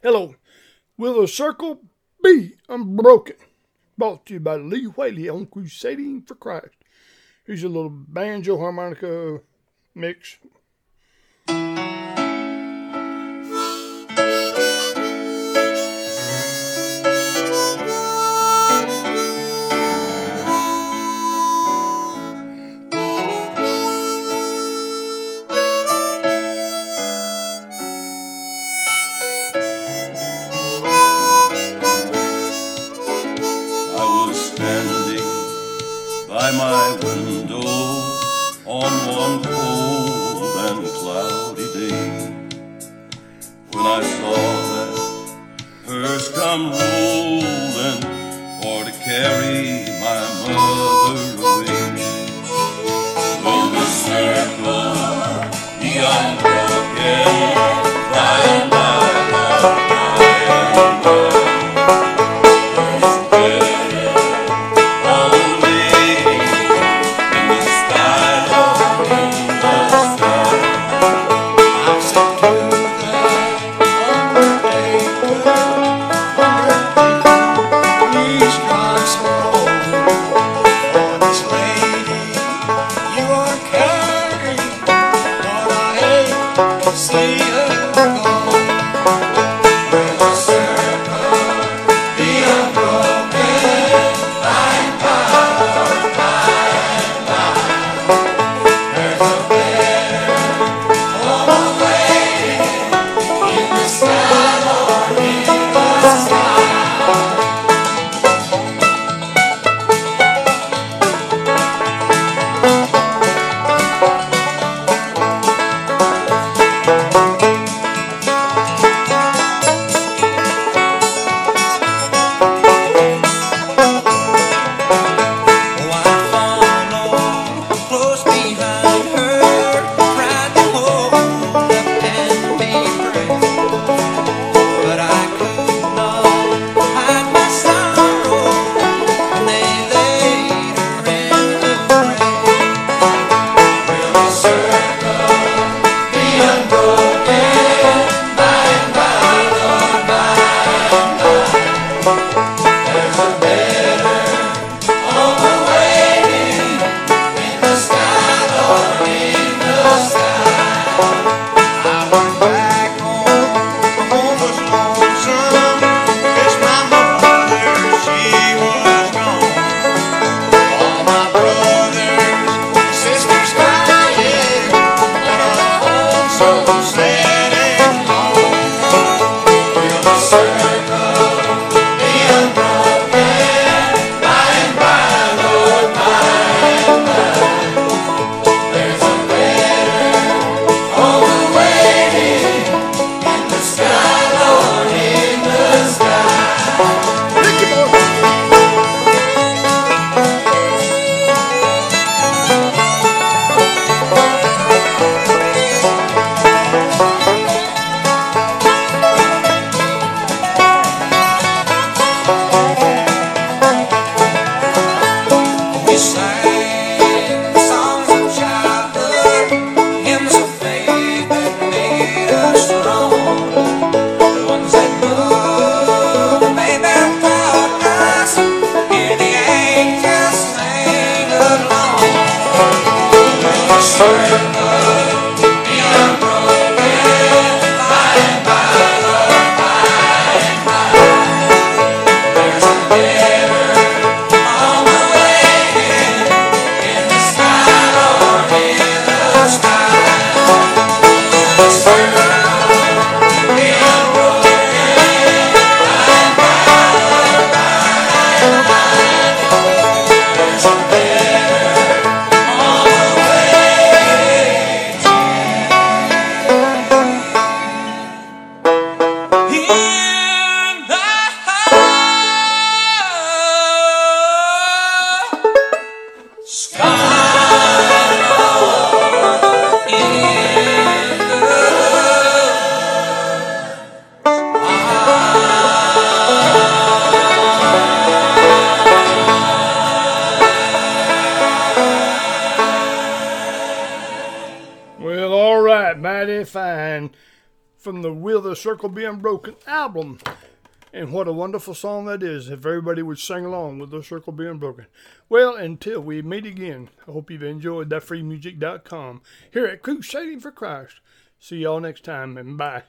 Hello. Will the circle be unbroken? Brought to you by Lee Whaley on Crusading for Christ. Here's a little banjo harmonica mix. on one cold and cloudy day. When I saw that purse come rolling for to carry stay so. perfect. Well, all right, mighty fine. From the Will the Circle Be Unbroken album. And what a wonderful song that is if everybody would sing along with the circle be unbroken. Well, until we meet again, I hope you've enjoyed that freemusic.com here at Crusading for Christ. See y'all next time and bye.